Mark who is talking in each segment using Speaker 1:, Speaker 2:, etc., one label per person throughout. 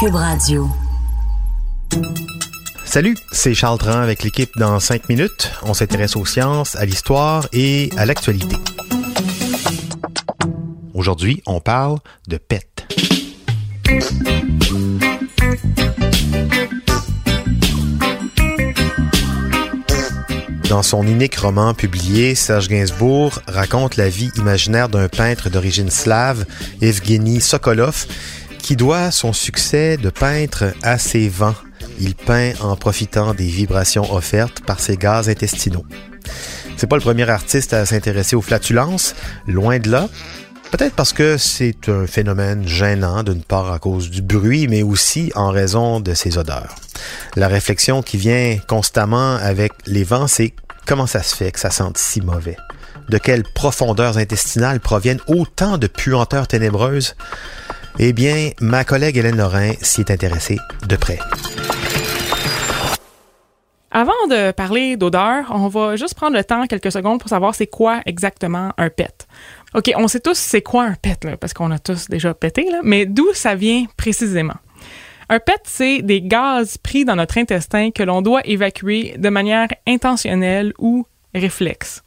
Speaker 1: Cube Radio.
Speaker 2: Salut, c'est Charles Tran avec l'équipe dans 5 minutes. On s'intéresse aux sciences, à l'histoire et à l'actualité. Aujourd'hui, on parle de PET. Dans son unique roman publié, Serge Gainsbourg raconte la vie imaginaire d'un peintre d'origine slave, Evgeny Sokolov, qui doit son succès de peintre à ses vents. Il peint en profitant des vibrations offertes par ses gaz intestinaux. C'est pas le premier artiste à s'intéresser aux flatulences, loin de là. Peut-être parce que c'est un phénomène gênant, d'une part à cause du bruit, mais aussi en raison de ses odeurs. La réflexion qui vient constamment avec les vents, c'est comment ça se fait que ça sente si mauvais? De quelles profondeurs intestinales proviennent autant de puanteurs ténébreuses? Eh bien, ma collègue Hélène Lorrain s'y est intéressée de près.
Speaker 3: Avant de parler d'odeur, on va juste prendre le temps, quelques secondes, pour savoir c'est quoi exactement un PET. OK, on sait tous c'est quoi un PET, parce qu'on a tous déjà pété, mais d'où ça vient précisément? Un PET, c'est des gaz pris dans notre intestin que l'on doit évacuer de manière intentionnelle ou réflexe.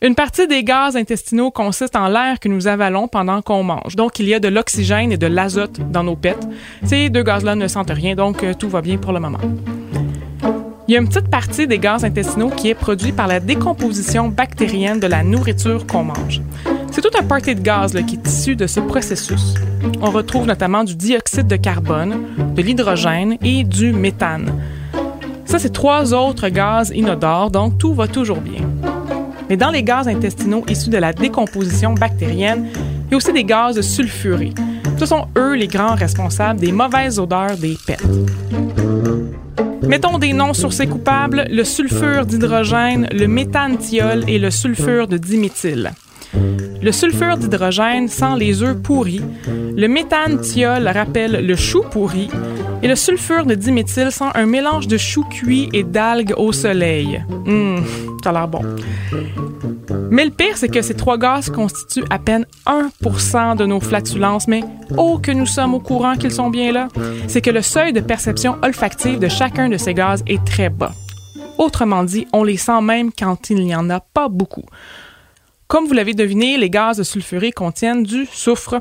Speaker 3: Une partie des gaz intestinaux consiste en l'air que nous avalons pendant qu'on mange. Donc, il y a de l'oxygène et de l'azote dans nos PET. Ces deux gaz-là ne sentent rien, donc euh, tout va bien pour le moment. Il y a une petite partie des gaz intestinaux qui est produite par la décomposition bactérienne de la nourriture qu'on mange. C'est tout un party de gaz qui est issu de ce processus. On retrouve notamment du dioxyde de carbone, de l'hydrogène et du méthane. Ça, c'est trois autres gaz inodores, donc tout va toujours bien. Mais dans les gaz intestinaux issus de la décomposition bactérienne, il y a aussi des gaz sulfurés. Ce sont eux les grands responsables des mauvaises odeurs des PET. Mettons des noms sur ces coupables, le sulfure d'hydrogène, le méthanthiol et le sulfure de diméthyle. Le sulfure d'hydrogène sent les œufs pourris, le méthanthiol rappelle le chou pourri, et le sulfure de diméthyle sent un mélange de chou cuit et d'algues au soleil. Hum, ça a l'air bon. Mais le pire, c'est que ces trois gaz constituent à peine 1% de nos flatulences, mais oh que nous sommes au courant qu'ils sont bien là, c'est que le seuil de perception olfactive de chacun de ces gaz est très bas. Autrement dit, on les sent même quand il n'y en a pas beaucoup. Comme vous l'avez deviné, les gaz sulfurés contiennent du soufre.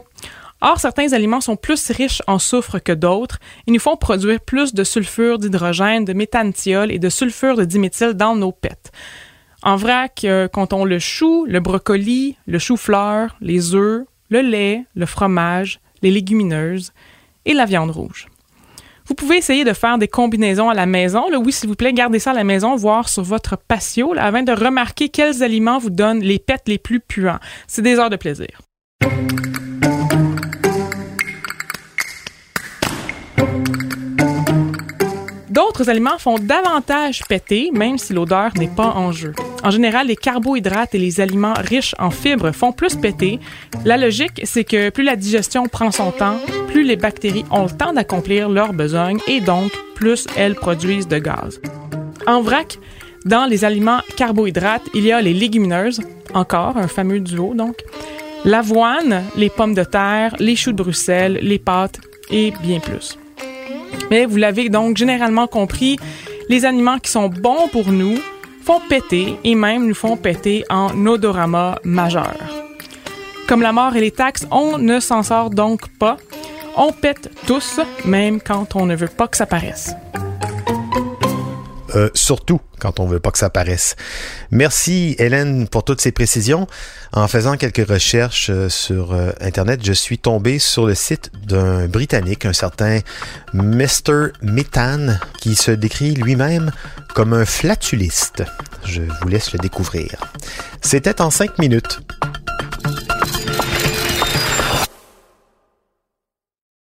Speaker 3: Or, certains aliments sont plus riches en soufre que d'autres et nous font produire plus de sulfure d'hydrogène, de méthanthiol et de sulfure de diméthyle dans nos pets. En vrac, euh, comptons le chou, le brocoli, le chou-fleur, les œufs, le lait, le fromage, les légumineuses et la viande rouge. Vous pouvez essayer de faire des combinaisons à la maison. oui, s'il vous plaît, gardez ça à la maison, voir sur votre patio, afin de remarquer quels aliments vous donnent les pets les plus puants. C'est des heures de plaisir. D'autres aliments font davantage péter, même si l'odeur n'est pas en jeu. En général, les carbohydrates et les aliments riches en fibres font plus péter. La logique, c'est que plus la digestion prend son temps, plus les bactéries ont le temps d'accomplir leurs besoins et donc plus elles produisent de gaz. En vrac, dans les aliments carbohydrates, il y a les légumineuses, encore un fameux duo donc, l'avoine, les pommes de terre, les choux de Bruxelles, les pâtes et bien plus. Mais vous l'avez donc généralement compris, les aliments qui sont bons pour nous font péter et même nous font péter en odorama majeur. Comme la mort et les taxes, on ne s'en sort donc pas. On pète tous, même quand on ne veut pas que ça paraisse.
Speaker 2: Euh, surtout quand on veut pas que ça paraisse. Merci Hélène pour toutes ces précisions. En faisant quelques recherches euh, sur euh, Internet, je suis tombé sur le site d'un Britannique, un certain Mr. Methane, qui se décrit lui-même comme un flatuliste. Je vous laisse le découvrir. C'était en cinq minutes.